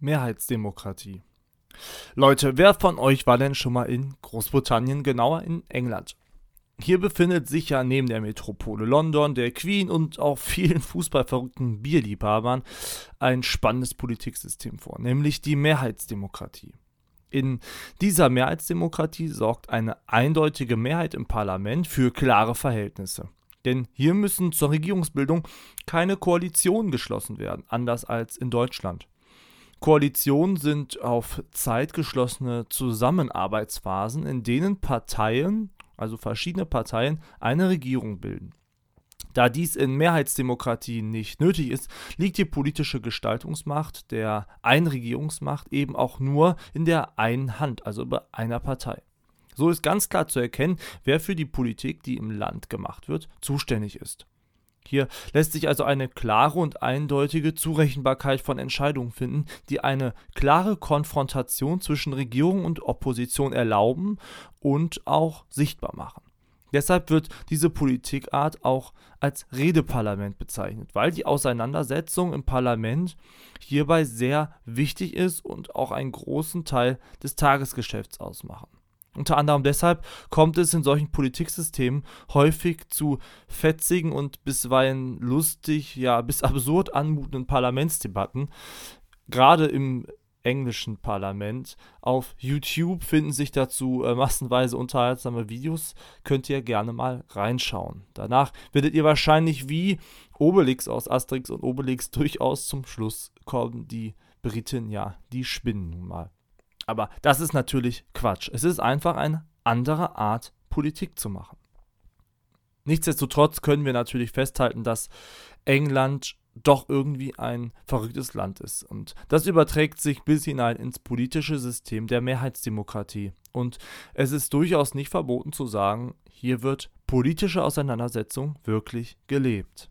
Mehrheitsdemokratie. Leute, wer von euch war denn schon mal in Großbritannien, genauer in England? Hier befindet sich ja neben der Metropole London, der Queen und auch vielen fußballverrückten Bierliebhabern ein spannendes Politiksystem vor, nämlich die Mehrheitsdemokratie. In dieser Mehrheitsdemokratie sorgt eine eindeutige Mehrheit im Parlament für klare Verhältnisse. Denn hier müssen zur Regierungsbildung keine Koalitionen geschlossen werden, anders als in Deutschland. Koalitionen sind auf Zeit geschlossene Zusammenarbeitsphasen, in denen Parteien, also verschiedene Parteien, eine Regierung bilden. Da dies in Mehrheitsdemokratien nicht nötig ist, liegt die politische Gestaltungsmacht der Einregierungsmacht eben auch nur in der einen Hand, also bei einer Partei. So ist ganz klar zu erkennen, wer für die Politik, die im Land gemacht wird, zuständig ist. Hier lässt sich also eine klare und eindeutige Zurechenbarkeit von Entscheidungen finden, die eine klare Konfrontation zwischen Regierung und Opposition erlauben und auch sichtbar machen. Deshalb wird diese Politikart auch als Redeparlament bezeichnet, weil die Auseinandersetzung im Parlament hierbei sehr wichtig ist und auch einen großen Teil des Tagesgeschäfts ausmachen. Unter anderem deshalb kommt es in solchen Politiksystemen häufig zu fetzigen und bisweilen lustig, ja bis absurd anmutenden Parlamentsdebatten. Gerade im englischen Parlament. Auf YouTube finden sich dazu äh, massenweise unterhaltsame Videos. Könnt ihr gerne mal reinschauen. Danach werdet ihr wahrscheinlich wie Obelix aus Asterix und Obelix durchaus zum Schluss kommen. Die Briten, ja, die spinnen nun mal. Aber das ist natürlich Quatsch. Es ist einfach eine andere Art, Politik zu machen. Nichtsdestotrotz können wir natürlich festhalten, dass England doch irgendwie ein verrücktes Land ist. Und das überträgt sich bis hinein ins politische System der Mehrheitsdemokratie. Und es ist durchaus nicht verboten zu sagen, hier wird politische Auseinandersetzung wirklich gelebt.